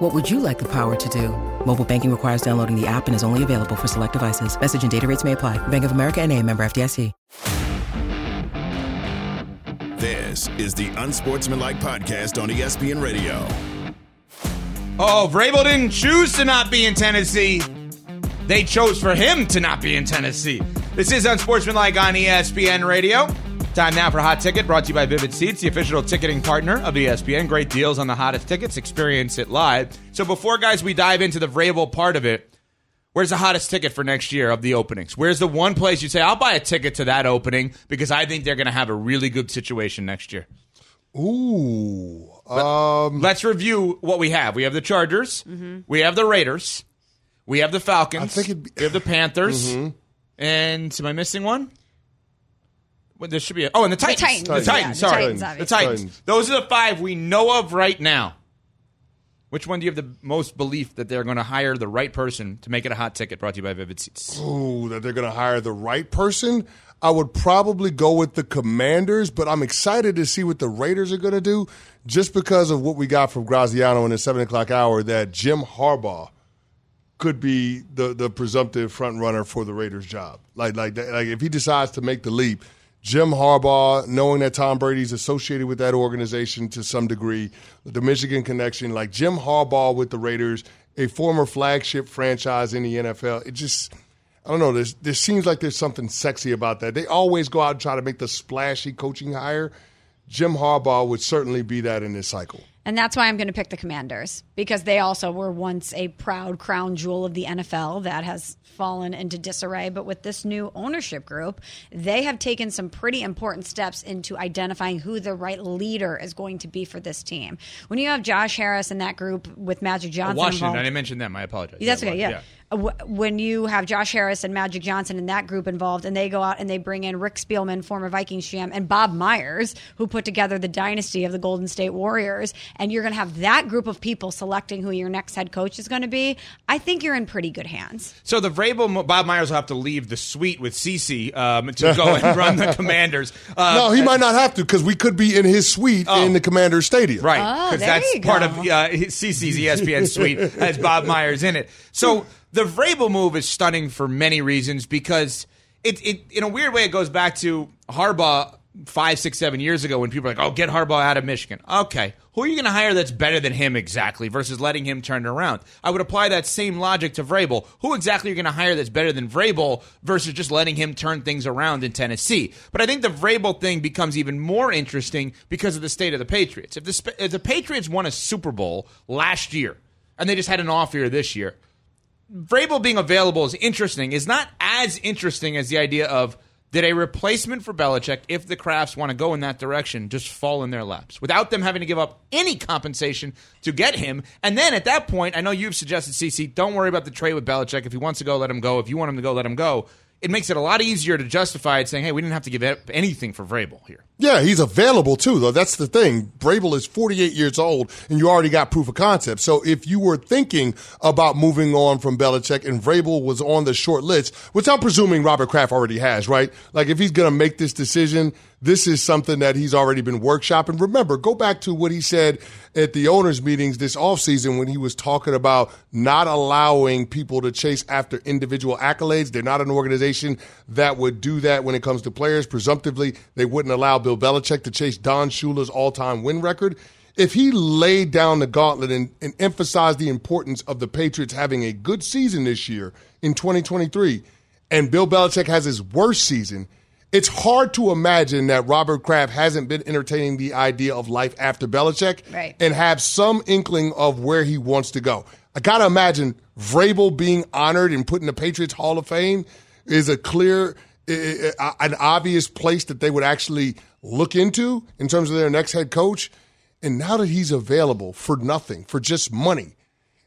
What would you like the power to do? Mobile banking requires downloading the app and is only available for select devices. Message and data rates may apply. Bank of America and a member FDIC. This is the Unsportsmanlike Podcast on ESPN Radio. Oh, Vrabel didn't choose to not be in Tennessee. They chose for him to not be in Tennessee. This is Unsportsmanlike on ESPN Radio. Time now for Hot Ticket, brought to you by Vivid Seats, the official ticketing partner of ESPN. Great deals on the hottest tickets. Experience it live. So before, guys, we dive into the Vrabel part of it, where's the hottest ticket for next year of the openings? Where's the one place you say, I'll buy a ticket to that opening because I think they're going to have a really good situation next year? Ooh. Um, Let's review what we have. We have the Chargers. We have the Raiders. We have the Falcons. I think be- we have the Panthers. And am I missing one? Well, there should be. A, oh, and the Titans. Titans. The Yeah, Titans. the sorry, Titans, the obviously. Titans. Titans. Those are the five we know of right now. Which one do you have the most belief that they're going to hire the right person to make it a hot ticket? Brought to you by Vivid Seats. ooh, that they're going to hire the right person. I would probably go with the Commanders, but I'm excited to see what the Raiders are going to do just because of what we got from Graziano in the 7 o'clock hour that Jim Harbaugh could be the, the presumptive front runner for the Raiders job. Like, like, that- like if he decides to make the leap, Jim Harbaugh, knowing that Tom Brady's associated with that organization to some degree, the Michigan connection, like Jim Harbaugh with the Raiders, a former flagship franchise in the NFL, it just, I don't know, there's, there seems like there's something sexy about that. They always go out and try to make the splashy coaching hire. Jim Harbaugh would certainly be that in this cycle. And that's why I'm going to pick the Commanders because they also were once a proud crown jewel of the NFL that has fallen into disarray. But with this new ownership group, they have taken some pretty important steps into identifying who the right leader is going to be for this team. When you have Josh Harris in that group with Magic oh, Johnson, Washington. involved- I didn't mention them. I apologize. that's Yeah, okay. Yeah. Wh- When you have Josh Harris and Magic Johnson and that group involved, and they go out and they bring in Rick Spielman, former Vikings GM, and Bob Myers, who put together the dynasty of the Golden State Warriors, and you're going to have that group of people selecting who your next head coach is going to be, I think you're in pretty good hands. So the Vrabel Bob Myers will have to leave the suite with Cece um, to go and run the Commanders. Uh, No, he might not have to because we could be in his suite in the Commander's Stadium. Right, Oh, because there that's part of uh, Cece's ESPN suite has Bob Myers in it. So the Vrabel move is stunning for many reasons because it, it in a weird way it goes back to Harbaugh five, six, seven years ago when people were like, "Oh, get Harbaugh out of Michigan." Okay, who are you going to hire that's better than him exactly versus letting him turn it around? I would apply that same logic to Vrabel. Who exactly are you going to hire that's better than Vrabel versus just letting him turn things around in Tennessee? But I think the Vrabel thing becomes even more interesting because of the state of the Patriots. If the if the Patriots won a Super Bowl last year and they just had an off year this year, Vrabel being available is interesting. Is not as interesting as the idea of did a replacement for Belichick, if the Crafts want to go in that direction, just fall in their laps without them having to give up any compensation to get him. And then at that point, I know you've suggested, CC, don't worry about the trade with Belichick. If he wants to go, let him go. If you want him to go, let him go. It makes it a lot easier to justify it, saying, "Hey, we didn't have to give up anything for Vrabel here." Yeah, he's available too, though. That's the thing. Vrabel is 48 years old, and you already got proof of concept. So if you were thinking about moving on from Belichick and Vrabel was on the short list, which I'm presuming Robert Kraft already has, right? Like if he's going to make this decision, this is something that he's already been workshopping. Remember, go back to what he said at the owners' meetings this offseason when he was talking about not allowing people to chase after individual accolades. They're not an organization that would do that when it comes to players. Presumptively, they wouldn't allow Bill Belichick to chase Don Shula's all time win record. If he laid down the gauntlet and, and emphasized the importance of the Patriots having a good season this year in 2023, and Bill Belichick has his worst season, it's hard to imagine that Robert Kraft hasn't been entertaining the idea of life after Belichick Right. and have some inkling of where he wants to go. I got to imagine Vrabel being honored and put in the Patriots Hall of Fame is a clear, an obvious place that they would actually look into in terms of their next head coach. And now that he's available for nothing, for just money,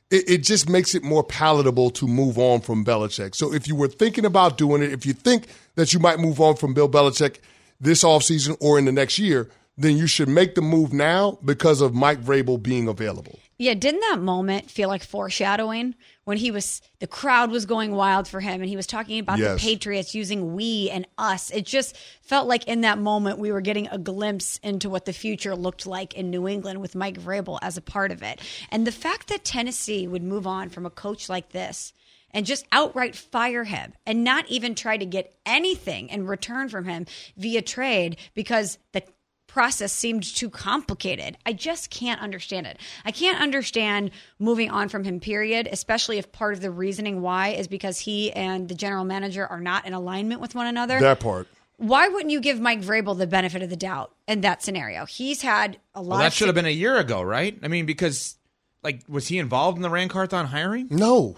it, it just makes it more palatable to move on from Belichick. So if you were thinking about doing it, if you think that you might move on from Bill Belichick this offseason or in the next year, then you should make the move now because of Mike Vrabel being available. Yeah, didn't that moment feel like foreshadowing when he was the crowd was going wild for him and he was talking about Yes. the Patriots using we and us. It just felt like in that moment we were getting a glimpse into what the future looked like in New England with Mike Vrabel as a part of it. And the fact that Tennessee would move on from a coach like this and just outright fire him and not even try to get anything in return from him via trade because the process seemed too complicated. I just can't understand it. I can't understand moving on from him, period, especially if part of the reasoning why is because he and the general manager are not in alignment with one another. That part. why wouldn't you give Mike Vrabel the benefit of the doubt in that scenario? He's had a lot Well, that of should have been a year ago, right? I mean, because like was he involved in the Ran Carthon hiring? No,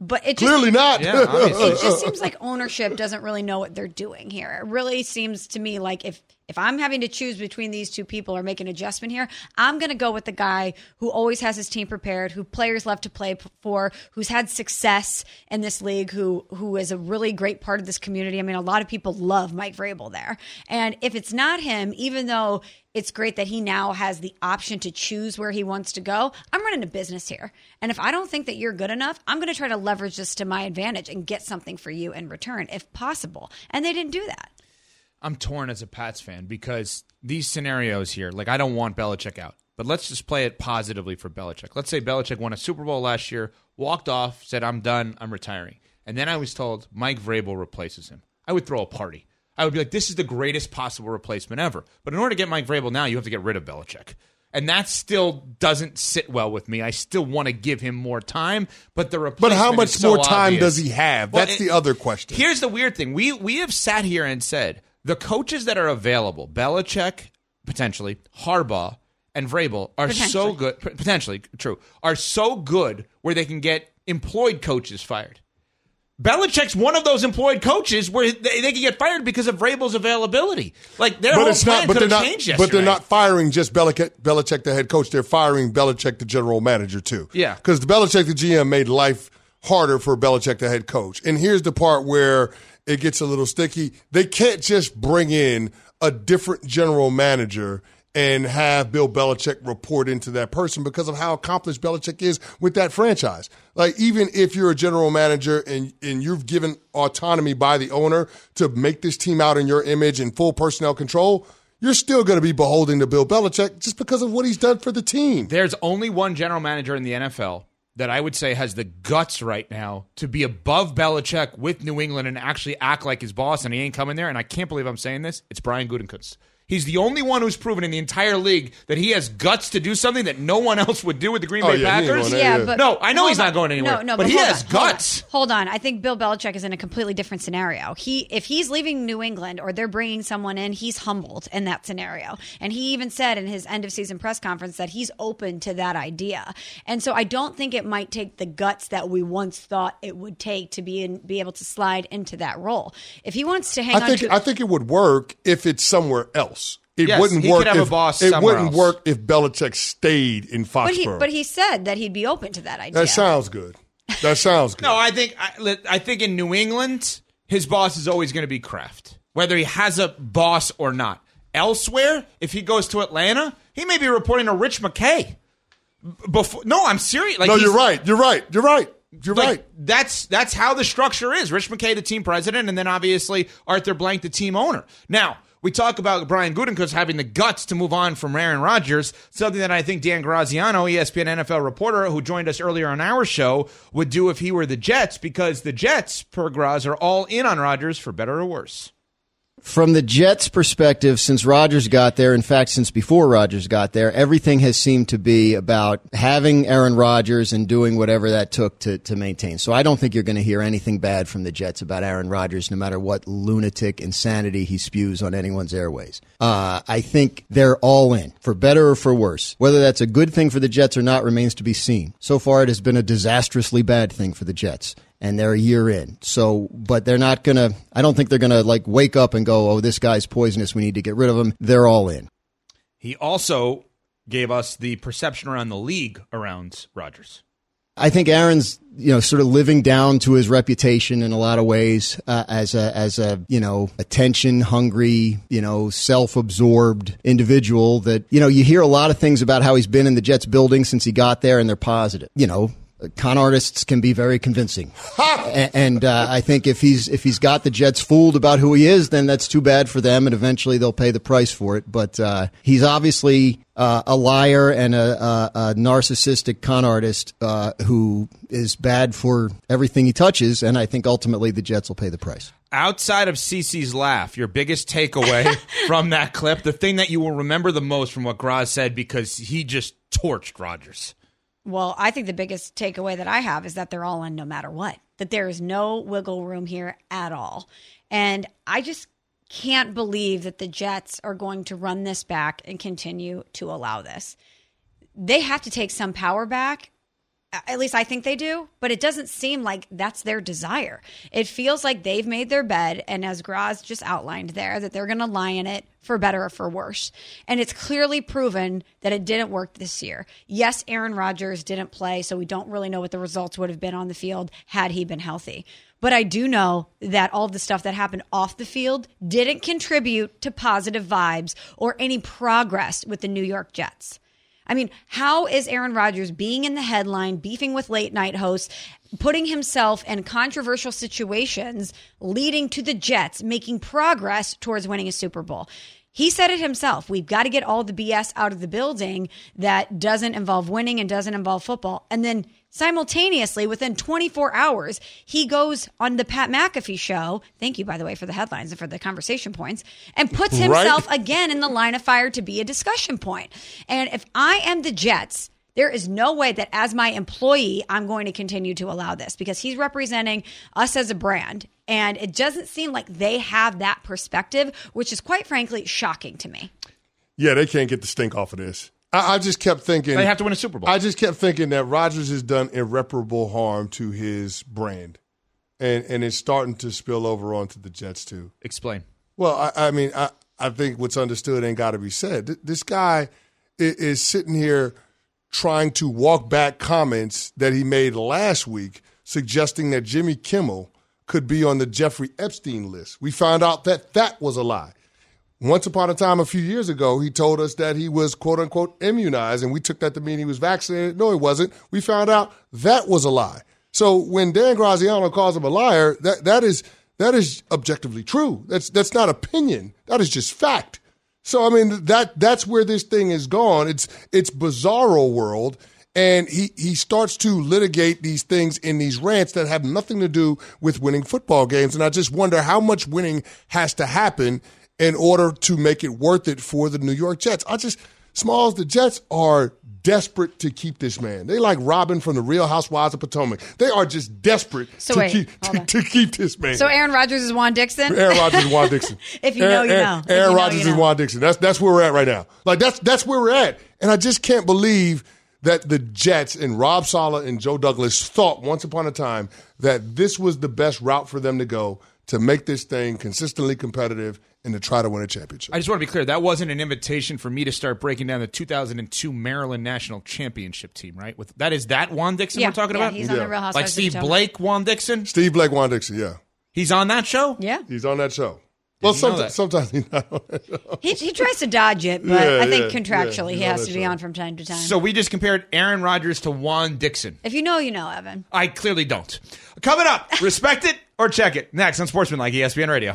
but it just, clearly not. Yeah, it just seems like ownership doesn't really know what they're doing here. It really seems to me like if if I'm having to choose between these two people or make an adjustment here, I'm going to go with the guy who always has his team prepared, who players love to play for, who's had success in this league, who who is a really great part of this community. I mean, a lot of people love Mike Vrabel there, and if it's not him, even though it's great that he now has the option to choose where he wants to go. I'm running a business here. And if I don't think that you're good enough, I'm going to try to leverage this to my advantage and get something for you in return if possible. And they didn't do that. I'm torn as a Pats fan because these scenarios here, like I don't want Belichick out, but let's just play it positively for Belichick. Let's say Belichick won a Super Bowl last year, walked off, said, I'm done, I'm retiring. And then I was told Mike Vrabel replaces him. I would throw a party. I would be like, this is the greatest possible replacement ever. But in order to get Mike Vrabel now, you have to get rid of Belichick. And that still doesn't sit well with me. I still want to give him more time, but the replacement. But how much so more time obvious. does he have? Well, That's it- the other question. Here's the weird thing. We we have sat here and said the coaches that are available, Belichick, potentially, Harbaugh, and Vrabel are so good potentially true, are so good where they can get employed coaches fired. Belichick's one of those employed coaches where they, they can get fired because of Vrabel's availability. Like their but whole it's plan not. But could they're have not. changed But they're not firing just Belichick, Belichick, the head coach. They're firing Belichick, the general manager, too. Yeah. because the Belichick, the GM, made life harder for Belichick, the head coach. And here's the part where it gets a little sticky. They can't just bring in a different general manager and have Bill Belichick report into that person because of how accomplished Belichick is with that franchise. Like even if you're a general manager and and you've given autonomy by the owner to make this team out in your image and full personnel control, you're still going to be beholden to Bill Belichick just because of what he's done for the team. There's only one general manager in the NFL that I would say has the guts right now to be above Belichick with New England and actually act like his boss, and he ain't coming there. And I can't believe I'm saying this. It's Brian Gutekunst. He's the only one who's proven in the entire league that he has guts to do something that no one else would do with the Green Oh, Bay yeah, Packers. Yeah, yeah. but No, I know hold he's not going anywhere, No, no, but he has on, hold on. guts. Hold on. I think Bill Belichick is in a completely different scenario. He, if he's leaving New England or they're bringing someone in, he's humbled in that scenario. And he even said in his end of season press conference that he's open to that idea. And so I don't think it might take the guts that we once thought it would take to be in, be able to slide into that role. If he wants to hang I on think to, I think it would work if it's somewhere else. It Yes, wouldn't he work could have a if boss it wouldn't else. work if Belichick stayed in Foxborough. but he, but he said that he'd be open to that idea. that sounds good. That sounds good. No, I think I, I think in New England, his boss is always going to be Kraft, whether he has a boss or not. Elsewhere, if he goes to Atlanta, he may be reporting to Rich McKay. Before, no, I'm serious. Like no, you're right. You're right. You're right. You're Like, right. That's that's how the structure is. Rich McKay, the team president, and then obviously Arthur Blank, the team owner. Now we talk about Brian Gutekunst having the guts to move on from Aaron Rodgers, something that I think Dan Graziano, ESPN NFL reporter, who joined us earlier on our show, would do if he were the Jets, because the Jets, per Graz, are all in on Rodgers for better or worse. From the Jets' perspective, since Rodgers got there, in fact, since before Rodgers got there, everything has seemed to be about having Aaron Rodgers and doing whatever that took to, to maintain. So I don't think you're going to hear anything bad from the Jets about Aaron Rodgers, no matter what lunatic insanity he spews on anyone's airways. Uh, I think they're all in, for better or for worse. Whether that's a good thing for the Jets or not remains to be seen. So far, it has been a disastrously bad thing for the Jets and they're a year in. So, but they're not going to, I don't think they're going to like wake up and go, oh, this guy's poisonous. We need to get rid of him. They're all in. He also gave us the perception around the league around Rodgers. I think Aaron's you know sort of living down to his reputation in a lot of ways uh, as a as a you know attention hungry you know self absorbed individual that you know you hear a lot of things about how he's been in the Jets building since he got there and they're positive you know con artists can be very convincing, and, and uh, I think if he's if he's got the Jets fooled about who he is, then that's too bad for them, and eventually they'll pay the price for it. But uh, he's obviously uh, a liar and a, a, a narcissistic con artist uh, who is bad for everything he touches, and I think ultimately the Jets will pay the price. Outside of CC's laugh, your biggest takeaway from that clip, the thing that you will remember the most from what Graz said because he just torched Rodgers. Well, I think the biggest takeaway that I have is that they're all in no matter what, that there is no wiggle room here at all. And I just can't believe that the Jets are going to run this back and continue to allow this. They have to take some power back at least I think they do, but it doesn't seem like that's their desire. It feels like they've made their bed, and as Graz just outlined there, that they're going to lie in it for better or for worse. And it's clearly proven that it didn't work this year. Yes, Aaron Rodgers didn't play, so we don't really know what the results would have been on the field had he been healthy. But I do know that all the stuff that happened off the field didn't contribute to positive vibes or any progress with the New York Jets. I mean, how is Aaron Rodgers being in the headline, beefing with late night hosts, putting himself in controversial situations, leading to the Jets making progress towards winning a Super Bowl? He said it himself. We've got to get all the BS out of the building that doesn't involve winning and doesn't involve football. And then simultaneously, within 24 hours, he goes on the Pat McAfee show. Thank you, by the way, for the headlines and for the conversation points, and puts himself right? again in the line of fire to be a discussion point. And if I am the Jets, there is no way that as my employee, I'm going to continue to allow this because he's representing us as a brand. And it doesn't seem like they have that perspective, which is quite frankly shocking to me. Yeah, they can't get the stink off of this. I, I just kept thinking they have to win a Super Bowl. I just kept thinking that Rodgers has done irreparable harm to his brand, and and it's starting to spill over onto the Jets too. Explain. Well, I, I mean, I I think what's understood ain't got to be said. This guy is, is sitting here trying to walk back comments that he made last week, suggesting that Jimmy Kimmel could be on the Jeffrey Epstein list. We found out that that was a lie. Once upon a time, a few years ago, he told us that he was quote unquote immunized, and we took that to mean he was vaccinated. No, he wasn't. We found out that was a lie. So when Dan Graziano calls him a liar, that, that is that is objectively true. That's that's not opinion. That is just fact. So I mean that that's where this thing is gone. It's it's bizarro world. And he, he starts to litigate these things in these rants that have nothing to do with winning football games. And I just wonder how much winning has to happen in order to make it worth it for the New York Jets. I just, Smalls, the Jets are desperate to keep this man. They like Robyn from the Real Housewives of Potomac. They are just desperate so to, wait, keep, to, to, keep this man. So Aaron Rodgers is Juan Dixon. Aaron Rodgers is Juan Dixon. if you know, you know. Aaron, Rodgers is Juan Dixon. That's that's where we're at right now. Like that's that's where we're at. And I just can't believe that the Jets and Rob Saleh and Joe Douglas thought once upon a time that this was the best route for them to go to make this thing consistently competitive and to try to win a championship. I just want to be clear that wasn't an invitation for me to start breaking down the 2002 Maryland National Championship team, right? With that is that Juan Dixon yeah, we're talking yeah, about? He's on the Real Housewives like Steve Blake, Juan Dixon. Steve Blake, Juan Dixon, yeah. He's on that show. Yeah, he's on that show. Well, sometimes, sometimes he's not on that show. He, he tries to dodge it, but yeah, I think yeah, contractually he has to be show. on from time to time. So we just compared Aaron Rodgers to Juan Dixon. If you know, you know, Evan. I clearly don't. Coming up, respect it or check it. Next on Sportsman like ESPN Radio.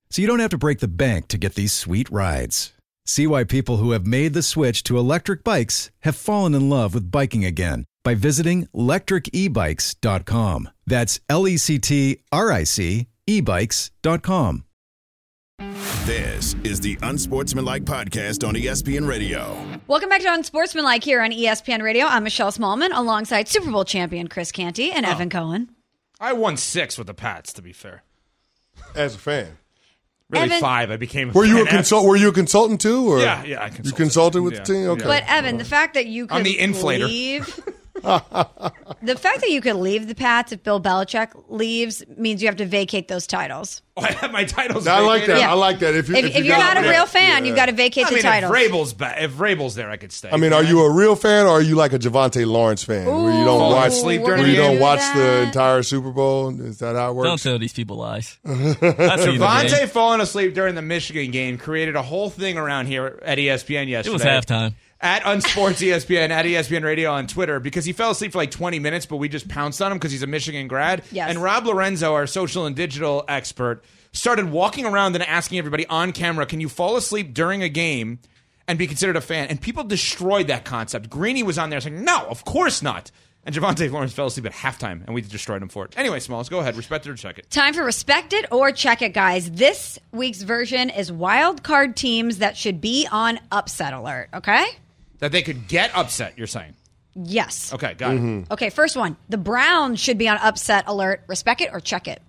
so you don't have to break the bank to get these sweet rides. See why people who have made the switch to electric bikes have fallen in love with biking again by visiting lectricebikes.com. That's L E C T R I C ebikes.com. This is the Unsportsmanlike Podcast on ESPN Radio. Welcome back to Unsportsmanlike here on ESPN Radio. I'm Michelle Smallman alongside Super Bowl champion Chris Canty and oh. Evan Cohen. I won six with the Pats, to be fair. As a fan, Really Evan- five. I became. were you a fan consult? Were you a consultant too? Or Yeah, yeah, I You consulted. consulted with Yeah, the team. Okay. But Evan, the fact that you could I'm the inflator. leave, the fact that you could leave the Pats if Bill Belichick leaves means you have to vacate those titles. Oh, I have my titles. I like that. Yeah. I like that. If, you, If, if, if, you you're got- not a yeah, real fan, yeah. you've got to vacate I the mean, titles. if Vrabel's, ba- if Vrabel's there, I could stay. I mean, are you a real fan or are you like a Javante Lawrence fan, where you don't watch, asleep where the you don't do watch that. the entire Super Bowl? Is that how it works? Don't works? tell these people lies. That's what you Devontae did. falling asleep during the Michigan game created a whole thing around here at ESPN yesterday. It was halftime. At Unsports ESPN, at ESPN Radio on Twitter, because he fell asleep for like 20 minutes, but we just pounced on him because he's a Michigan grad. Yes. And Rob Lorenzo, our social and digital expert, started walking around and asking everybody on camera, can you fall asleep during a game and be considered a fan? And people destroyed that concept. Greeny was on there saying, no, of course not. And Javante Lawrence fell asleep at halftime, and we destroyed him for it. Anyway, Smalls, go ahead. Respect it or check it. Time for respect it or check it, guys. This week's version is wild card teams that should be on upset alert. Okay. That they could get upset, you're saying. Yes. Okay, got it. Mm-hmm. Okay, first one. The Browns should be on upset alert. Respect it or check it.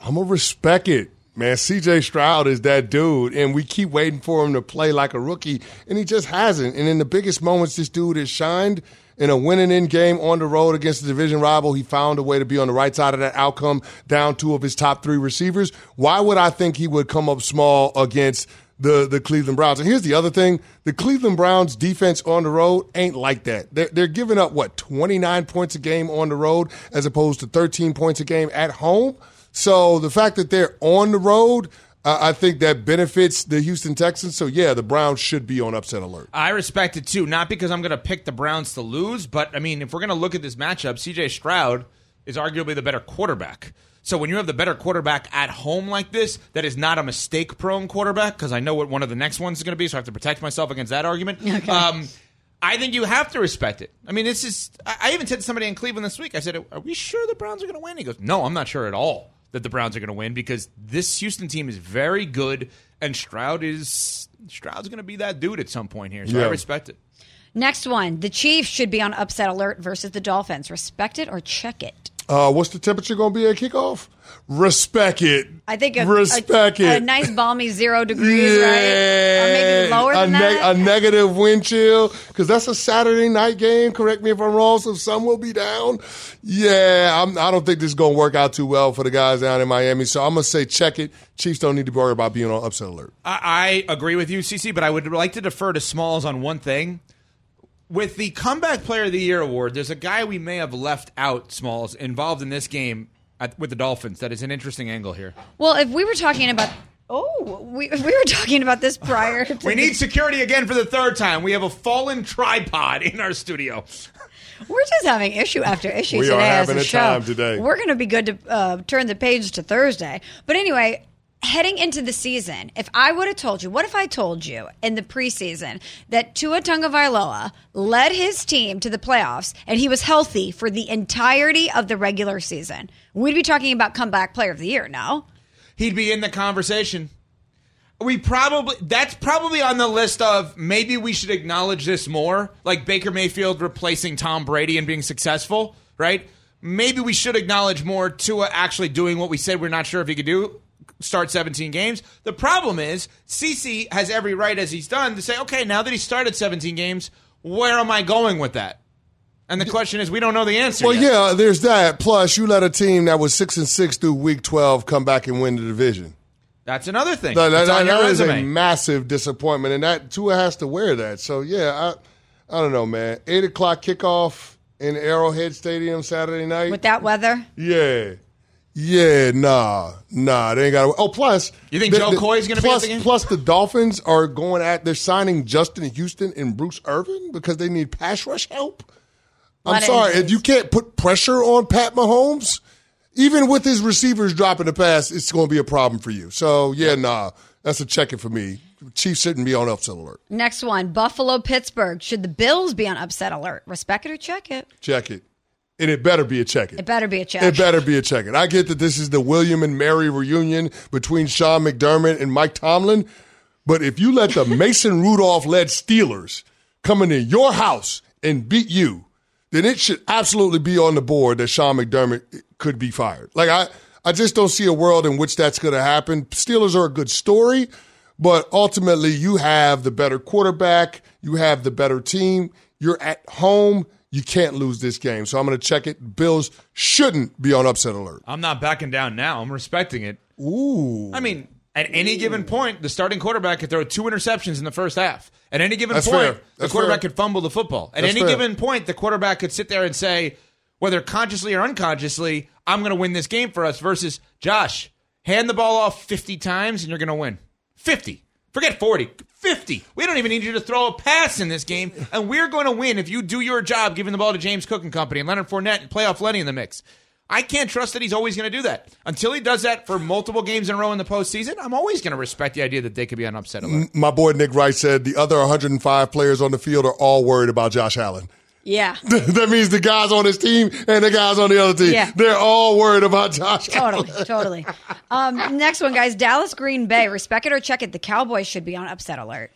I'm gonna respect it, man. CJ Stroud is that dude, and we keep waiting for him to play like a rookie, and he just hasn't. And in the biggest moments, this dude has shined. In a winning end game on the road against the division rival, he found a way to be on the right side of that outcome, down two of his top three receivers. Why would I think he would come up small against the the Cleveland Browns? And here's the other thing: the Cleveland Browns defense on the road ain't like that. They're, they're giving up what 29 points a game on the road, as opposed to 13 points a game at home. So the fact that they're on the road, uh, I think that benefits the Houston Texans. So yeah, the Browns should be on upset alert. I respect it too, not because I'm going to pick the Browns to lose, but I mean, if we're going to look at this matchup, CJ Stroud is arguably the better quarterback. So when you have the better quarterback at home like this, that is not a mistake prone quarterback, because I know what one of the next ones is going to be, so I have to protect myself against that argument. Um, I think you have to respect it. I mean, it's just, I, I even said to somebody in Cleveland this week, I said, Are we sure the Browns are going to win? He goes, No, I'm not sure at all that the Browns are going to win because this Houston team is very good, and Stroud is, Stroud's going to be that dude at some point here. So I respect it. Next one. The Chiefs should be on upset alert versus the Dolphins. Respect it or check it. Uh, what's the temperature going to be at kickoff? Respect it. I think a, respect a, it. a nice balmy zero degrees, right? Or maybe lower a than that. a negative wind chill because that's a Saturday night game. Correct me if I'm wrong. So some will be down. Yeah, I'm, I don't think this is going to work out too well for the guys down in Miami. So I'm gonna say check it. Chiefs don't need to worry about being on upset alert. I, I agree with you, CC, but I would like to defer to Smalls on one thing. With the Comeback Player of the Year award, there's a guy we may have left out, Smalls, involved in this game at, with the Dolphins. That is an interesting angle here. well, if we were talking about. Oh, we, we were talking about this prior to We need security again for the third time. We have a fallen tripod in our studio. We're just having issue after issue We today are as a a show. time today. We're going to be good to uh, turn the page to Thursday. But anyway, heading into the season, if I would have told you, what if I told you in the preseason that Tua Tagovailoa led his team to the playoffs and he was healthy for the entirety of the regular season? We'd be talking about comeback player of the year, no? He'd be in the conversation. We probably that's probably on the list of maybe we should acknowledge this more, like Baker Mayfield replacing Tom Brady and being successful, right? Maybe we should acknowledge more Tua actually doing what we said we're not sure if he could do, start 17 games. The problem is CC has every right as he's done to say, okay, now that he started 17 games, where am I going with that? And the question is, we don't know the answer. Well, yet. yeah, there's that. Plus, you let a team that was six and six through week 12 come back and win the division. that's another thing. That, that- It's that is a massive disappointment, and that Tua has to wear that. So yeah, I, I don't know, man. Eight o'clock kickoff in Arrowhead Stadium Saturday night. With that weather? yeah, yeah, nah, nah. They ain't got. to Oh, plus, You think Joe Coy's gonna be at plus, the game? Plus, the Dolphins are going at. They're signing Justin Houston and Bruce Irvin because they need pass rush help. I'm sorry, if you can't put pressure on Pat Mahomes. even with his receivers dropping the pass, it's going to be a problem for you. So yeah, nah, that's a check it for me. Chiefs shouldn't be on upset alert. Next one Buffalo, Pittsburgh. Should the Bills be on upset alert? Respect it or check it? Check it. And it better be a check it. It better be a check. It better be a check. I get that this is the William and Mary reunion between Sean McDermott and Mike Tomlin, but if you let the Mason Rudolph led Steelers come into your house and beat you, then it should absolutely be on the board that Sean McDermott could be fired. Like I, I just don't see a world in which that's going to happen. Steelers are a good story, but ultimately you have the better quarterback, you have the better team. You're at home. You can't lose this game. So I'm going to check it. Bills shouldn't be on upset alert. I'm not backing down now. I'm respecting it. Ooh. I mean, at any given point, the starting quarterback could throw two interceptions in the first half. At any given That's point, the quarterback fair. could fumble the football. At That's any fair. given point, the quarterback could sit there and say, whether consciously or unconsciously, I'm going to win this game for us versus Josh, hand the ball off 50 times and you're going to win. 50. Forget 40. 50. We don't even need you to throw a pass in this game, and we're going to win if you do your job giving the ball to James Cook and company and Leonard Fournette and playoff Lenny in the mix. I can't trust that he's always going to do that. Until he does that for multiple games in a row in the postseason, I'm always going to respect the idea that they could be an upset alert. My boy Nick Wright said the other 105 players on the field are all worried about Josh Allen. Yeah. that means the guys on his team and the guys on the other team. Yeah. They're all worried about Josh. Totally, totally. Um, next one, guys. Dallas Green Bay. Respect it or check it. The Cowboys should be on upset alert.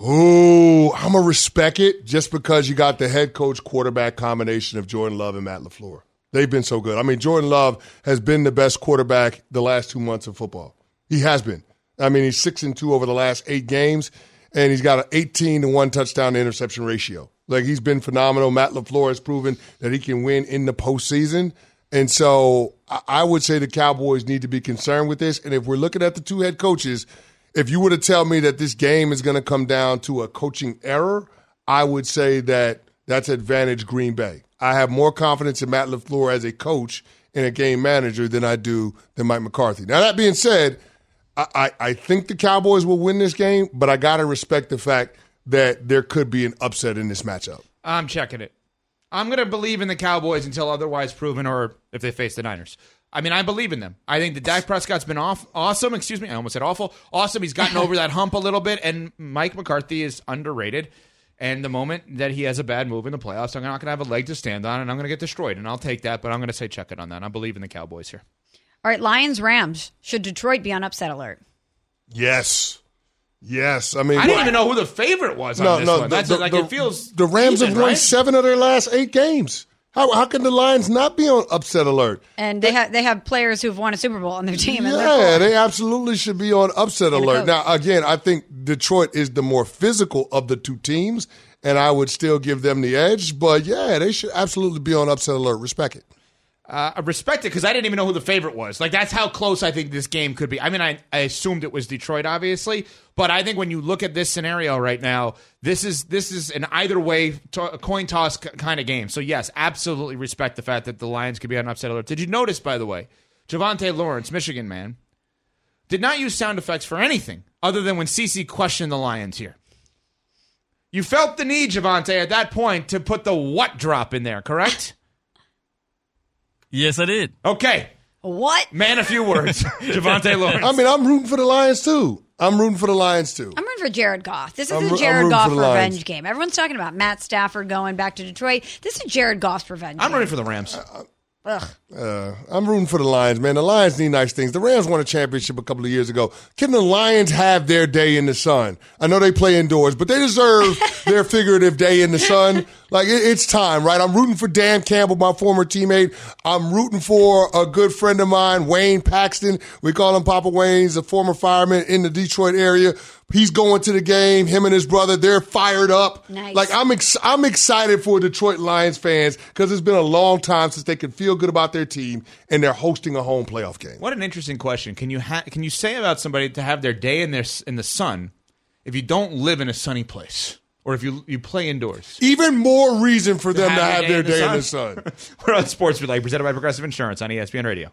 Ooh, I'm going to respect it just because you got the head coach quarterback combination of Jordan Love and Matt LaFleur. They've been so good. I mean, Jordan Love has been the best quarterback the last two months of football. He has been. I mean, he's six and two over the last eight games, and he's got an 18 to one touchdown to interception ratio. Like he's been phenomenal. Matt LaFleur has proven that he can win in the postseason. And so I- would say the Cowboys need to be concerned with this. And if we're looking at the two head coaches, if you were to tell me that this game is going to come down to a coaching error, I would say that that's advantage Green Bay. I have more confidence in Matt LaFleur as a coach and a game manager than I do than Mike McCarthy. Now, that being said, I, I, I think the Cowboys will win this game, but I got to respect the fact that there could be an upset in this matchup. I'm checking it. I'm going to believe in the Cowboys until otherwise proven, or if they face the Niners. I mean, I believe in them. I think the Dak Prescott's been off, awesome. Excuse me, I almost said awful. Awesome. He's gotten over that hump a little bit, and Mike McCarthy is underrated. And the moment that he has a bad move in the playoffs, I'm not going to have a leg to stand on, and I'm going to get destroyed. And I'll take that, but I'm going to say check it on that. I believe in the Cowboys here. All right, Lions Rams. Should Detroit be on upset alert? Yes. Yes. I mean, I didn't even know who the favorite was on this one. That's like it feels the Rams even, have won right? seven of their last eight games. How, how can the Lions not be on upset alert? And they have they have players who've won a Super Bowl on their team. Yeah, cool. they absolutely should be on upset a alert. Now, again, I think Detroit is the more physical of the two teams, and I would still give them the edge. But yeah, they should absolutely be on upset alert. Respect it. Uh, I respect it because I didn't even know who the favorite was. Like that's how close I think this game could be. I mean, I, I assumed it was Detroit, obviously, but I think when you look at this scenario right now, this is this is an either way to- coin toss k- kind of game. So yes, absolutely respect the fact that the Lions could be on upset alert. Did you notice, by the way, Javante Lawrence, Michigan man, did not use sound effects for anything other than when CC questioned the Lions here. You felt the need, Javante, at that point to put the what drop in there, correct? Yes, I did. Okay. What? Man, a few words. Javante Lawrence. I mean, I'm rooting for the Lions too. I'm rooting for the Lions too. I'm rooting for Jared Goff. This is I'm a Jared Goff for Lions. revenge game. Everyone's talking about Matt Stafford going back to Detroit. This is Jared Goff's revenge. I'm game. rooting for the Rams. Ugh. Uh, I'm rooting for the Lions, man. The Lions need nice things. The Rams won a championship a couple of years ago. Can the Lions have their day in the sun? I know they play indoors, but they deserve their figurative day in the sun. Like it, it's time, right? I'm rooting for Dan Campbell, my former teammate. I'm rooting for a good friend of mine, Wayne Paxton. We call him Papa Wayne. He's a former fireman in the Detroit area. He's going to the game. Him and his brother, they're fired up. Nice. Like I'm, ex- I'm excited for Detroit Lions fans because it's been a long time since they can feel good about their team and they're hosting a home playoff game. What an interesting question. Can you ha- can you say about somebody to have their day in their in the sun if you don't live in a sunny place or if you you play indoors? Even more reason for them to have their your day in the sun. We're on Sports Relay, presented by Progressive Insurance on ESPN Radio.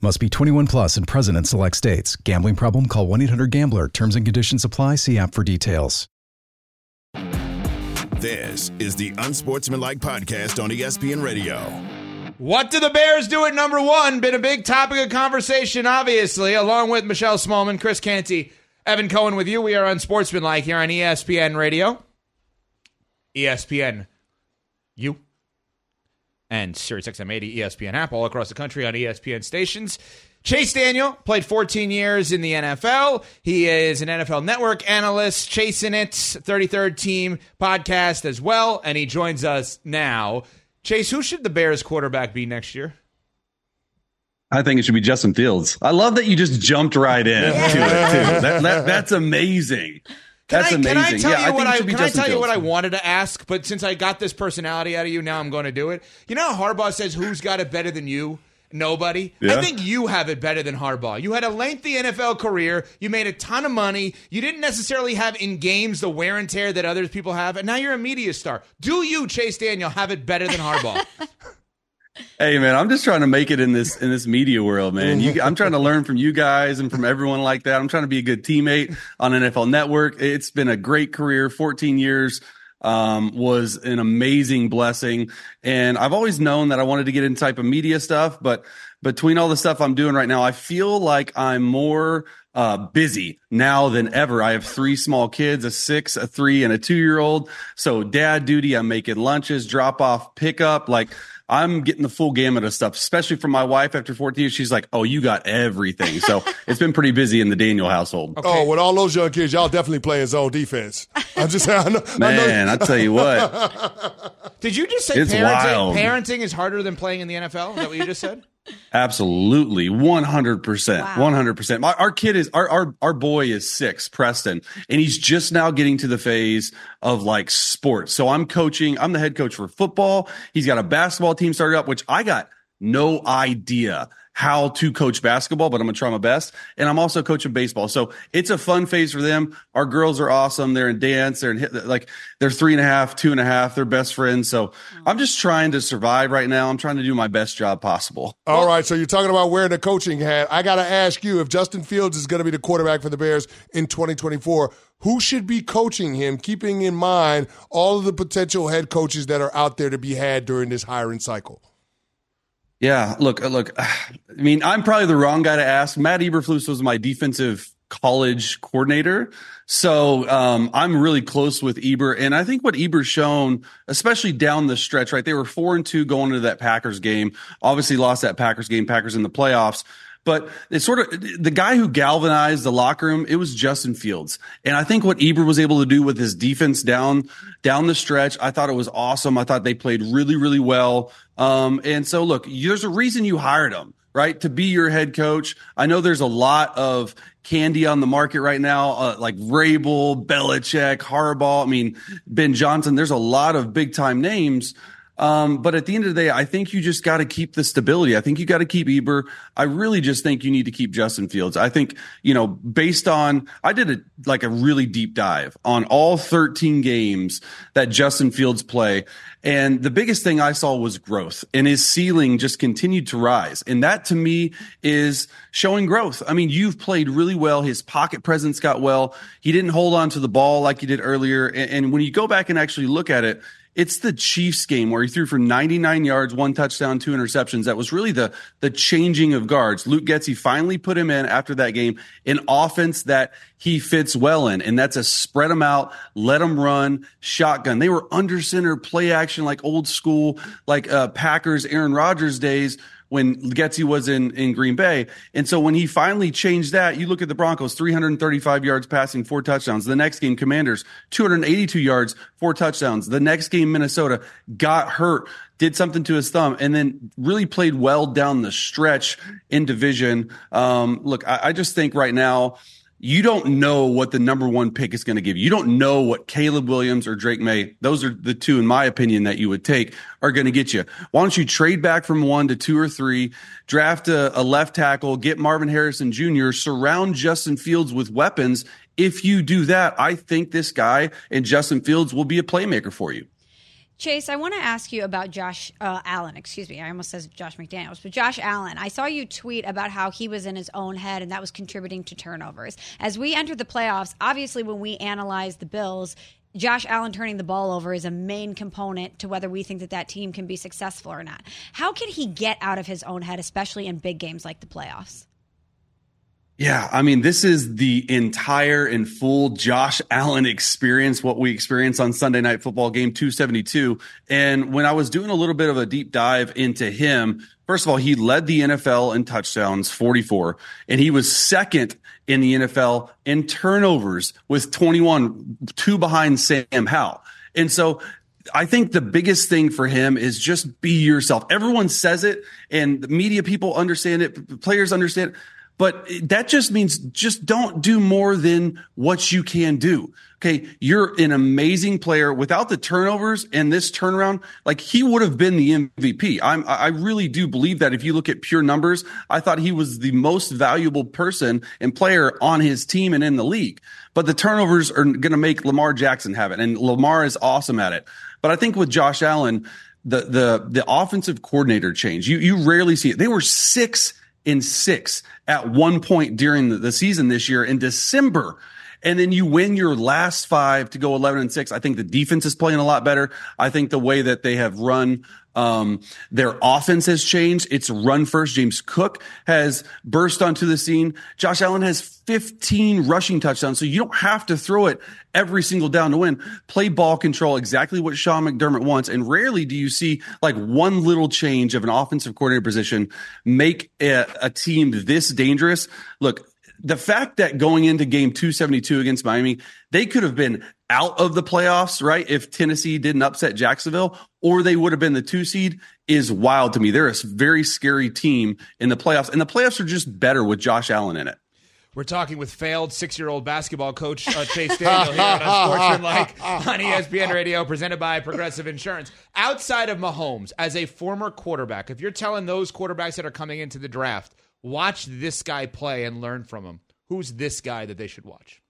Must be 21 plus and present in select states. Gambling problem? Call 1 800 Gambler. Terms and conditions apply. See app for details. This is the Unsportsmanlike Podcast on ESPN Radio. What do the Bears do at number one? Been a big topic of conversation, obviously, along with Michelle Smallman, Chris Canty, Evan Cohen with you. We are Unsportsmanlike here on ESPN Radio, ESPN U, and SiriusXM80 ESPN app all across the country on ESPN stations. Chase Daniel played 14 years in the NFL. He is an NFL network analyst, chasing it, 33rd team podcast as well, and he joins us now. Chase, who should the Bears quarterback be next year? I think it should be Justin Fields. I love that you just jumped right in to it too. That, that, that's amazing. Can That's I, amazing. Can I tell yeah, you I what I can I tell you what I wanted to ask, but since I got this personality out of you, now I'm going to do it. You know how Harbaugh says who's got it better than you? Nobody. I think you have it better than Harbaugh. You had a lengthy NFL career. You made a ton of money. You didn't necessarily have in games the wear and tear that other people have, and now you're a media star. Do you, Chase Daniel, have it better than Harbaugh? Hey man, I'm just trying to make it in this in this media world, man. You, I'm trying to learn from you guys and from everyone like that. I'm trying to be a good teammate on NFL Network. It's been a great career, 14 years. Um, was an amazing blessing, and I've always known that I wanted to get into type of media stuff. But between all the stuff I'm doing right now, I feel like I'm more uh, busy now than ever. I have three small kids, a six, a three, and a two year old. So dad duty, I'm making lunches, drop off, pickup, like. I'm getting the full gamut of stuff, especially from my wife after 14 years. She's like, Oh, you got everything. So it's been pretty busy in the Daniel household. Oh, with all those young kids, y'all definitely playing zone defense. I'm just saying, I know, I know- Man, I tell you what, Did you just say It's parenting, wild. parenting is harder than playing in the NFL? Is that what you just said? Absolutely 100%. Wow. 100%. My, our kid is, our, our, our boy is six, Preston, and he's just now getting to the phase of like sports. So I'm coaching, I'm the head coach for football. He's got a basketball team started up, which I got no idea how to coach basketball, but I'm gonna try my best. And I'm also coaching baseball. So it's a fun phase for them. Our girls are awesome. They're in dance. They're in hit, like they're three and a half, two and a half. They're best friends. So I'm just trying to survive right now. I'm trying to do my best job possible. All right, so you're talking about wearing the coaching hat. I got to ask you if Justin Fields is going to be the quarterback for the Bears in 2024, who should be coaching him, keeping in mind all of the potential head coaches that are out there to be had during this hiring cycle? Yeah, look, uh, look. I mean, I'm probably the wrong guy to ask. Matt Eberflus was my defensive college coordinator, so um, I'm really close with Eber. And I think what Eber's shown, especially down the stretch, right? They were four and two going into that Packers game. Obviously, lost that Packers game. Packers in the playoffs. But it's sort of the guy who galvanized the locker room. It was Justin Fields, and I think what Eber was able to do with his defense down down the stretch, I thought it was awesome. I thought they played really, really well. Um, and so, look, there's a reason you hired him, right, to be your head coach. I know there's a lot of candy on the market right now, uh, like Vrabel, Belichick, Harbaugh. I mean, Ben Johnson. There's a lot of big time names. Um, but at the end of the day, I think you just got to keep the stability. I think you got to keep Eber. I really just think you need to keep Justin Fields. I think, you know, based on, I did a, like a really deep dive on all 13 games that Justin Fields play. And the biggest thing I saw was growth and his ceiling just continued to rise. And that to me is showing growth. I mean, you've played really well. His pocket presence got well. He didn't hold on to the ball like he did earlier. And, and when you go back and actually look at it, It's the Chiefs game where he threw for 99 yards, one touchdown, two interceptions. That was really the the changing of guards. Luke Getsy finally put him in after that game, an offense that he fits well in, and that's a spread them out, let them run, shotgun. They were under center, play action like old school, like uh, Packers, Aaron Rodgers days when Getsy was in, in Green Bay. And so when he finally changed that, you look at the Broncos, 335 yards passing, four touchdowns. The next game, Commanders, 282 yards, four touchdowns. The next game, Minnesota got hurt, did something to his thumb, and then really played well down the stretch in division. Um, look, I, I just think right now, you don't know what the number one pick is going to give you. You don't know what Caleb Williams or Drake Maye, those are the two, in my opinion, that you would take are going to get you. Why don't you trade back from one to two or three, draft a, a left tackle, get Marvin Harrison Jr., surround Justin Fields with weapons. If you do that, I think this guy and Justin Fields will be a playmaker for you. Chase, I want to ask you about Josh uh, Allen. Excuse me, I almost said Josh McDaniels, but Josh Allen. I saw you tweet about how he was in his own head and that was contributing to turnovers. As we enter the playoffs, obviously, when we analyze the Bills, Josh Allen turning the ball over is a main component to whether we think that that team can be successful or not. How can he get out of his own head, especially in big games like the playoffs? Yeah, I mean, this is the entire and full Josh Allen experience, what we experience on Sunday Night Football game 272. And when I was doing a little bit of a deep dive into him, first of all, he led the NFL in touchdowns, 44, and he was second in the NFL in turnovers with 21, two behind Sam Howell. And so I think the biggest thing for him is just be yourself. Everyone says it and the media people understand it, players understand it but that just means just don't do more than what you can do. Okay. You're an amazing player without the turnovers and this turnaround. Like he would have been the MVP. I'm, I really do believe that if you look at pure numbers, I thought he was the most valuable person and player on his team and in the league. But the turnovers are going to make Lamar Jackson have it. And Lamar is awesome at it. But I think with Josh Allen, the, the, the offensive coordinator change, you, you rarely see it. They were six in six at one point during the, season this year. In December and then you win your last five to go 11 and 6 i think the defense is playing a lot better i think the way that they have run um, their offense has changed. It's run first. James Cook has burst onto the scene. Josh Allen has 15 rushing touchdowns. So you don't have to throw it every single down to win. Play ball control, exactly what Sean McDermott wants. And rarely do you see like one little change of an offensive coordinator position make a, a team this dangerous. Look, the fact that going into game 272 against Miami, they could have been out of the playoffs, right? If Tennessee didn't upset Jacksonville, or they would have been the two seed is wild to me. They're a very scary team in the playoffs, and the playoffs are just better with Josh Allen in it. We're talking with failed six-year-old basketball coach uh, Chase Daniel here on Unsportsmanlike on ESPN Radio, presented by Progressive Insurance. Outside of Mahomes, as a former quarterback, if you're telling those quarterbacks that are coming into the draft, watch this guy play and learn from him, who's this guy that they should watch?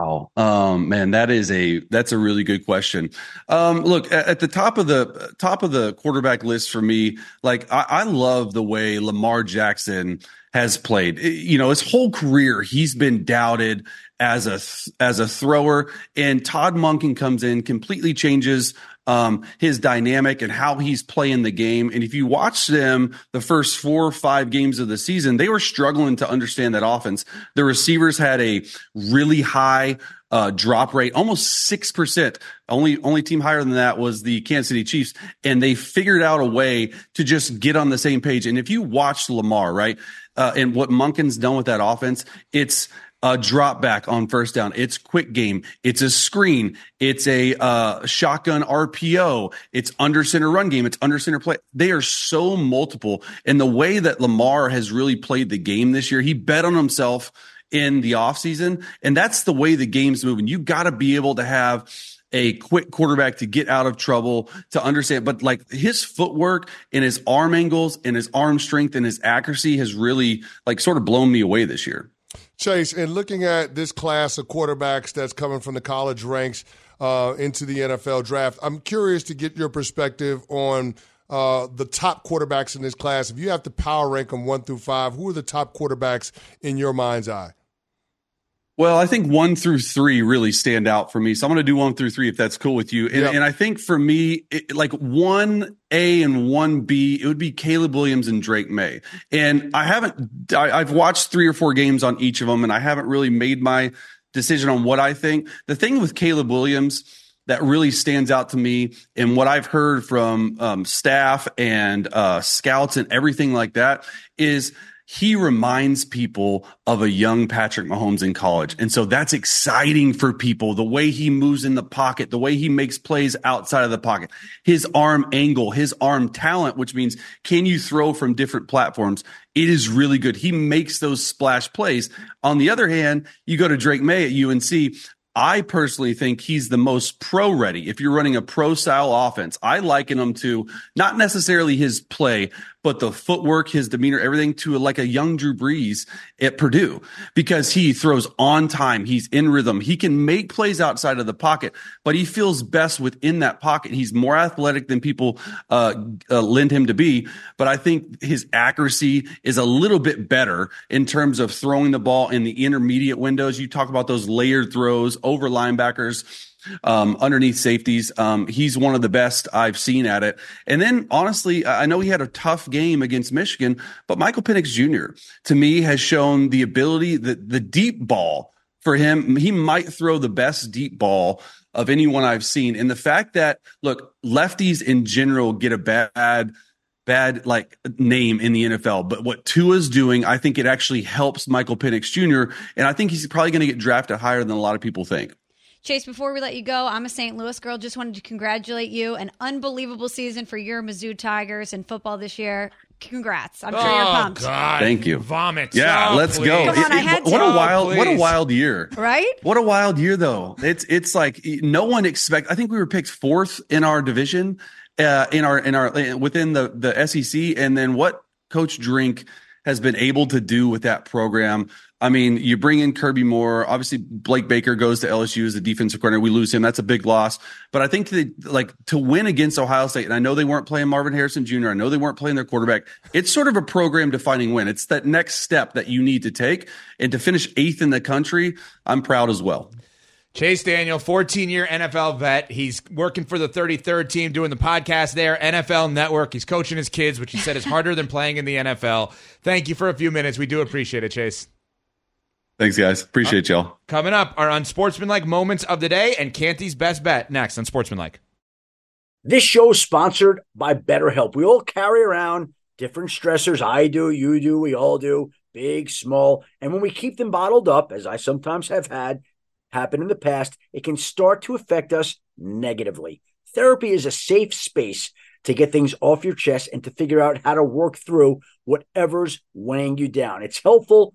Wow, um, man, that is a that's a really good question. Um, look at, at, the top of the top of the quarterback list for me. Like I, I love the way Lamar Jackson has played. You know, his whole career he's been doubted as a as a thrower, and Todd Monken comes in, completely changes um, his dynamic and how he's playing the game. And if you watch them the first four or five games of the season, they were struggling to understand that offense. The receivers had a really high uh, drop rate, almost six percent. Only only team higher than that was the Kansas City Chiefs, and they figured out a way to just get on the same page. And if you watch Lamar, right, uh, and what Monken's done with that offense, it's a drop back on first down. It's quick game. It's a screen. It's a uh, shotgun RPO. It's under center run game. It's under center play. They are so multiple. And the way that Lamar has really played the game this year, he bet on himself in the offseason. And that's the way the game's moving. You got to be able to have a quick quarterback to get out of trouble, to understand. But like his footwork and his arm angles and his arm strength and his accuracy has really like sort of blown me away this year. Chase, in looking at this class of quarterbacks that's coming from the college ranks uh, into the NFL draft, I'm curious to get your perspective on uh, the top quarterbacks in this class. If you have to power rank them one through five, who are the top quarterbacks in your mind's eye? Well, I think one through three really stand out for me. So I'm going to do one through three if that's cool with you. And, Yep. and I think for me, it, like one A and one B, it would be Caleb Williams and Drake Maye. And I haven't, I, I've watched three or four games on each of them, and I haven't really made my decision on what I think. The thing with Caleb Williams that really stands out to me and what I've heard from um, staff and uh, scouts and everything like that is he reminds people of a young Patrick Mahomes in college. And so that's exciting for people. The way he moves in the pocket, the way he makes plays outside of the pocket, his arm angle, his arm talent, which means can you throw from different platforms? It is really good. He makes those splash plays. On the other hand, you go to Drake Maye at UNC. I personally think he's the most pro ready. If you're running a pro style offense, I liken him to not necessarily his play, but the footwork, his demeanor, everything to like a young Drew Brees at Purdue because he throws on time. He's in rhythm. He can make plays outside of the pocket, but he feels best within that pocket. He's more athletic than people uh, uh, lend him to be. But I think his accuracy is a little bit better in terms of throwing the ball in the intermediate windows. You talk about those layered throws over linebackers um, underneath safeties. Um, he's one of the best I've seen at it. And then honestly, I know he had a tough game against Michigan, but Michael Penix Jr. to me has shown the ability, the, the deep ball for him. He might throw the best deep ball of anyone I've seen. And the fact that, look, lefties in general get a bad, bad like name in the NFL. But what Tua's doing, I think it actually helps Michael Penix Jr. And I think he's probably going to get drafted higher than a lot of people think. Chase, before we let you go, I'm a St. Louis girl. Just wanted to congratulate you. An unbelievable season for your Mizzou Tigers in football this year. Congrats. I'm sure you're Oh, pumped. God. Thank you. Vomit. Yeah, Oh, let's please. go. Come on, I had what to. a wild, what a wild year. Right? What a wild year, though. It's it's like no one expect. I think we were picked fourth in our division, uh, in our in our within the the SEC, and then what Coach Drink has been able to do with that program. I mean, you bring in Kirby Moore. Obviously, Blake Baker goes to LSU as the defensive coordinator. We lose him. That's a big loss. But I think that, like, to win against Ohio State, and I know they weren't playing Marvin Harrison Jr., I know they weren't playing their quarterback. It's sort of a program defining win. It's that next step that you need to take. And to finish eighth in the country, I'm proud as well. Chase Daniel, 14 year NFL vet. He's working for the 33rd team, doing the podcast there, NFL Network. He's coaching his kids, which he said is harder than playing in the NFL. Thank you for a few minutes. We do appreciate it, Chase. Thanks, guys. Appreciate y'all. Coming up are unsportsmanlike moments of the day and Canty's best bet next on Sportsmanlike. This show is sponsored by BetterHelp. We all carry around different stressors. I do, you do, we all do, big, small. And when we keep them bottled up, as I sometimes have had happen in the past, it can start to affect us negatively. Therapy is a safe space to get things off your chest and to figure out how to work through whatever's weighing you down. It's helpful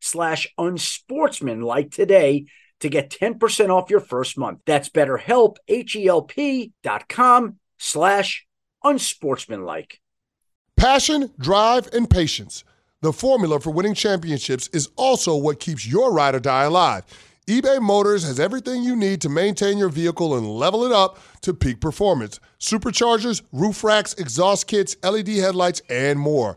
slash unsportsmanlike today to get 10% off your first month. That's betterhelp, H-E-L-P dot com slash unsportsmanlike. Passion, drive, and patience. The formula for winning championships is also what keeps your ride or die alive. eBay Motors has everything you need to maintain your vehicle and level it up to peak performance. Superchargers, roof racks, exhaust kits, LED headlights, and more.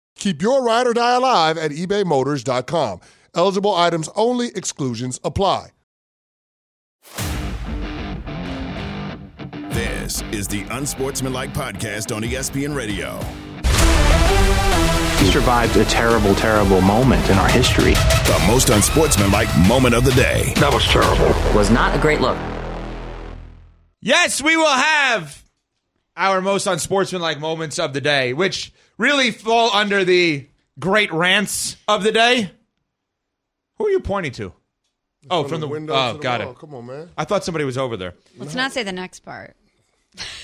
Keep your ride or die alive at ebaymotors.com. Eligible items only, exclusions apply. This is the Unsportsmanlike Podcast on ESPN Radio. He survived a terrible, terrible moment in our history. The most unsportsmanlike moment of the day. That was terrible. Was not a great look. Yes, we will have our most unsportsmanlike moments of the day, which really fall under the great rants of the day. Who are you pointing to? oh, from the, window Oh, to the got wall. it. Come on, man. I thought somebody was over there. Let's not say the next part.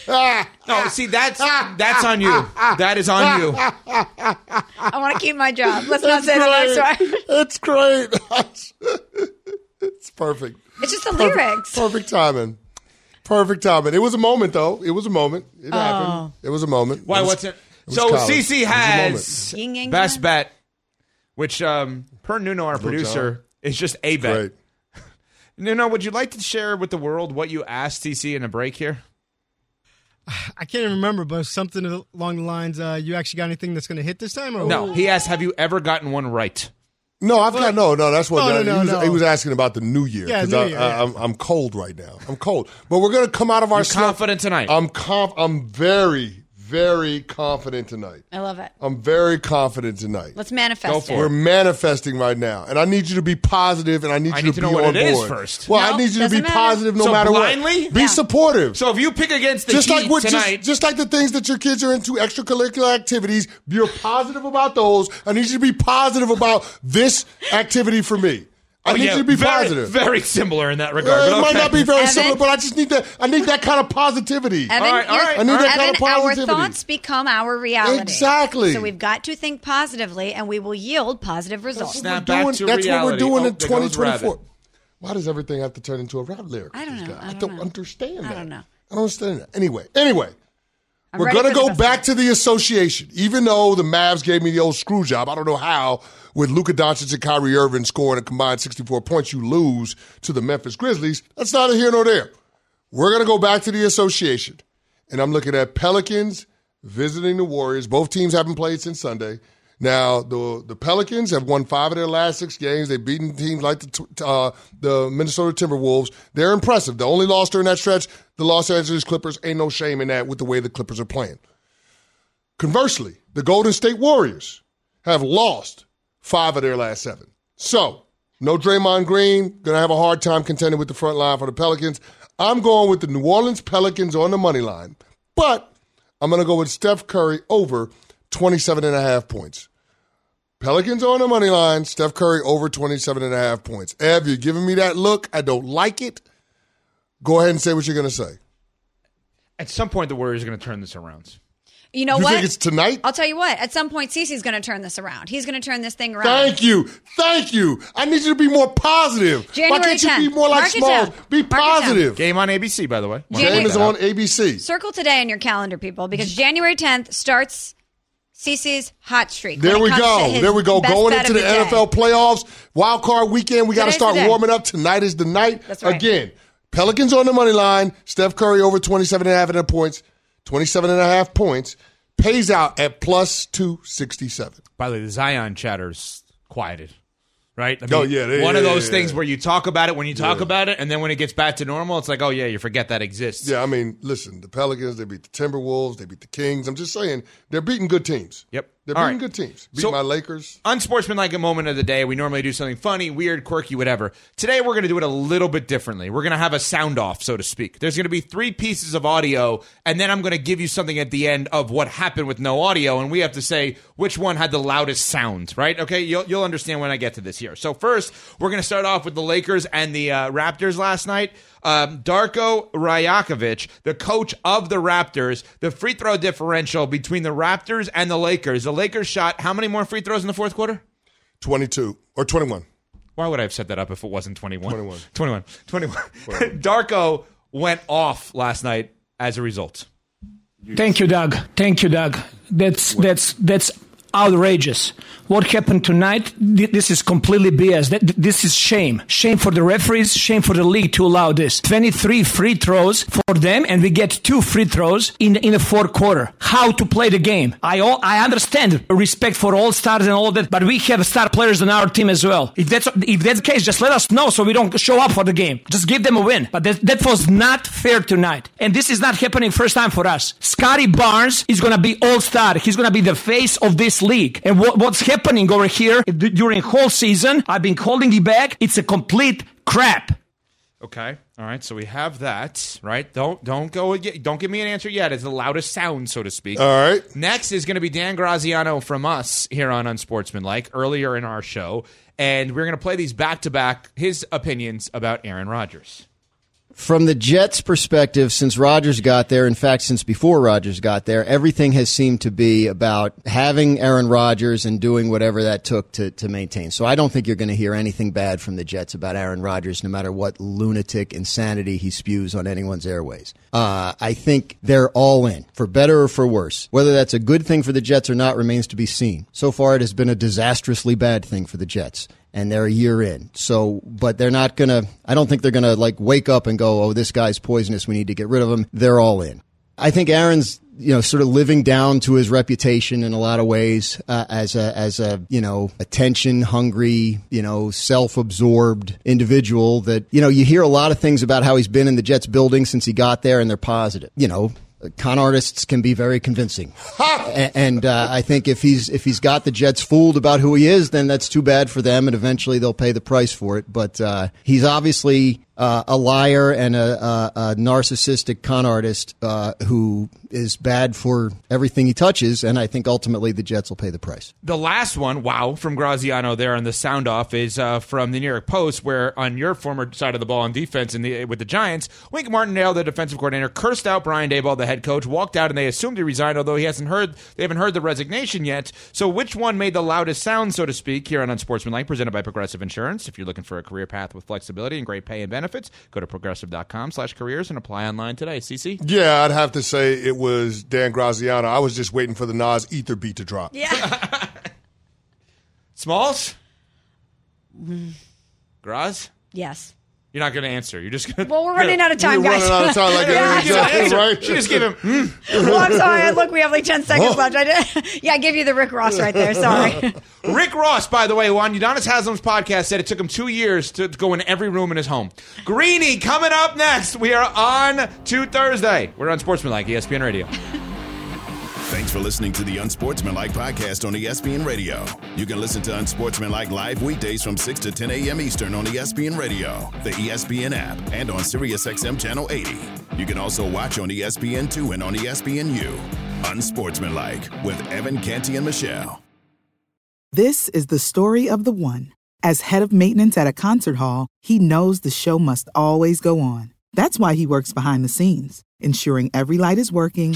No, see that's that's on you. That is on you. I want to keep my job. Let's not say the next one. It's great. it's perfect. It's just the Perfect- lyrics. Perfect timing. Perfect timing. It was a moment, though. It was a moment. It Oh. happened. It was a moment. Why? was- What's it? was So college. CC It a has Yin yang best yang. bet, which um, per Nuno, our producer, is just a bet. Great. Nuno, would you like to share with the world what you asked CC in a break here? I can't even remember, but something along the lines. Uh, you actually got anything that's going to hit this time? Or No, he asked, "Have you ever gotten one right?" No, I've got no, no. That's what no, that- no, he, was, no. he was asking about the new year. Yeah, 'cause New I, Year, I, yeah. I'm, I'm cold right now. I'm cold, but we're gonna come out of our You're slump. confident tonight. I'm conf- I'm very, very confident tonight. I love it. I'm very confident tonight. Let's manifest Go for it. for We're manifesting right now, and I need you to be positive, and I need I you need to, to be what on it is board first. Well, No, I need you to be doesn't matter. positive no So matter blindly? what. Be Yeah. supportive. So if you pick against the just Heat like what, tonight, just, just like the things that your kids are into, extracurricular activities, you're positive about those. I need you to be positive about this activity for me. I Oh, need yeah, you to be very, positive. Very similar in that regard. Uh, but it might not be very Evan? similar, but I just need that. I need that kind of positivity. Evan, All right, all your- right, I need all that right. kind of Evan, our positivity. thoughts become our reality. Exactly. So we've got to think positively, and we will yield positive results. Snap We're back doing- to that's what we're doing Oh, in 2024. Why does everything have to turn into a rap lyric? I don't know. I I don't don't know. understand I that. don't know. I don't understand that. Anyway, anyway, I'm we're going to go back to the association. Even though the Mavs gave me the old screw job, I don't know how. With Luka Doncic and Kyrie Irving scoring a combined 64 points, you lose to the Memphis Grizzlies. That's neither here nor there. We're going to go back to the association. And I'm looking at Pelicans visiting the Warriors. Both teams haven't played since Sunday. Now, the the Pelicans have won five of their last six games. They've beaten teams like the uh, the Minnesota Timberwolves. They're impressive. The only loss during that stretch, the Los Angeles Clippers. Ain't no shame in that with the way the Clippers are playing. Conversely, the Golden State Warriors have lost five of their last seven. So, no Draymond Green, gonna have a hard time contending with the front line for the Pelicans. I'm going with the New Orleans Pelicans on the money line, but I'm gonna go with Steph Curry over 27 and a half points. Pelicans on the money line, Steph Curry over 27 and a half points. Ev, you're giving me that look. I don't like it. Go ahead and say what you're gonna say. At some point, the Warriors are going to turn this around. You know you what? think it's tonight? I'll tell you what. At some point, Cece's going to turn this around. He's going to turn this thing around. Thank you. Thank you. I need you to be more positive. January Why can't you be more like Mark Smalls? Be Mark positive. Game on ABC, by the way. January- Game is on ABC. Circle today in your calendar, people, because January 10th starts Cece's hot streak. There we go. There we go. Going into of the. NFL playoffs, wild card weekend. We got to start warming up. Tonight is the night. That's right. Again, Pelicans on the money line. Steph Curry over 27 and a half and a half points. 27 and a half points. Pays out at plus 267. By the way, the Zion chatter's quieted. Right? I Oh, yeah, they- one of those yeah, things yeah. where you talk about it when you talk Yeah. about it, and then when it gets back to normal, it's like, oh yeah, you forget that exists. Yeah, I mean, listen, the Pelicans, they beat the Timberwolves, they beat the Kings. I'm just saying, they're beating good teams. Yep. They're beating right. good teams. Beat So- my Lakers. unsportsmanlike a moment of the day. We normally do something funny, weird, quirky, whatever. Today we're going to do it a little bit differently. We're going to have a sound off, so to speak. There's going to be three pieces of audio, and then I'm going to give you something at the end of what happened with no audio, and we have to say which one had the loudest sound, right? Okay, you'll, you'll understand when I get to this here. So first, we're going to start off with the Lakers and the uh, Raptors last night. Um, Darko Rajakovic, the coach of the Raptors, the free throw differential between the Raptors and the Lakers. The Lakers shot how many more free throws in the fourth quarter? 22 or 21. Why would I have set that up if it wasn't 21? 21. 21. 21. Darko went off last night as a result. Thank you, Doug. Thank you, Doug. That's that's that's outrageous. What happened tonight? th- This is completely BS. This is shame. Shame for the referees. Shame for the league to allow this. Twenty-three free throws for them, and we get two free throws in in the fourth quarter. How to play the game? I all, I understand respect for all stars and all that, but we have star players on our team as well. If that's if that's the case, just let us know so we don't show up for the game. Just give them a win. But that, that was not fair tonight, and this is not happening first time for us. Scottie Barnes is gonna be all star. He's gonna be the face of this league. And what, what's happening over here d- during whole season? I've been holding it back. It's a complete crap. Okay. All right. So we have that. Right. Don't don't go. yet- Don't give me an answer yet. It's the loudest sound, so to speak. All right. Next is going to be Dan Graziano from us here on Unsportsmanlike earlier in our show, and we're going to play these back to back. His opinions about Aaron Rodgers. From the Jets' perspective, since Rodgers got there, in fact, since before Rodgers got there, everything has seemed to be about having Aaron Rodgers and doing whatever that took to, to maintain. So I don't think you're going to hear anything bad from the Jets about Aaron Rodgers, no matter what lunatic insanity he spews on anyone's airways. Uh, I think they're all in, for better or for worse. Whether that's a good thing for the Jets or not remains to be seen. So far, it has been a disastrously bad thing for the Jets and they're a year in. So, but they're not going to, I don't think they're going to like wake up and go, oh, this guy's poisonous. We need to get rid of him. They're all in. I think Aaron's, you know, sort of living down to his reputation in a lot of ways uh, as a, as a, you know, attention hungry, you know, self absorbed individual that, you know, you hear a lot of things about how he's been in the Jets building since he got there and they're positive. You know, con artists can be very convincing. And uh, I think if he's if he's got the Jets fooled about who he is, then that's too bad for them, and eventually they'll pay the price for it. But uh, he's obviously uh, a liar and a, a, a narcissistic con artist uh, who is bad for everything he touches, and I think ultimately the Jets will pay the price. The last one, wow, from Graziano there on the sound off is uh, from the New York Post, where on your former side of the ball on defense in the with the Giants, Wink Martindale, the defensive coordinator, cursed out Brian Daboll, the head coach, walked out, and they assumed he resigned, although he hasn't heard they haven't heard the resignation yet. So, which one made the loudest sound, so to speak, here on Unsportsmanlike, presented by Progressive Insurance? If you're looking for a career path with flexibility and great pay and benefits, go to progressive.com slash careers and apply online today. CC. Yeah, I'd have to say it was Dan Graziano. I was just waiting for the Nas Ether beat to drop. Yeah. Smalls. Mm. Graz. yes. You're not going to answer. You're just going to. Well, we're running out of time, We're guys. running out of time, like Yeah. exactly right. She just gave him. "Hmm." well, I'm sorry. Look, we have like 10 seconds left. I did. Yeah, I gave you the Rick Ross right there. Sorry. Rick Ross, by the way, who on Udonis Haslem's podcast said it took him two years to go in every room in his home. Greeny coming up next. We are on to Thursday. We're on Sportsmanlike, ESPN Radio. Thanks for listening to the Unsportsmanlike podcast on ESPN Radio. You can listen to Unsportsmanlike live weekdays from 6 to 10 a.m. Eastern on ESPN Radio, the ESPN app, and on SiriusXM Channel 80. You can also watch on E ESPN2 and on ESPNU. Unsportsmanlike with Evan Canty and Michelle. This is the story of the one. As head of maintenance at a concert hall, he knows the show must always go on. That's why he works behind the scenes, ensuring every light is working,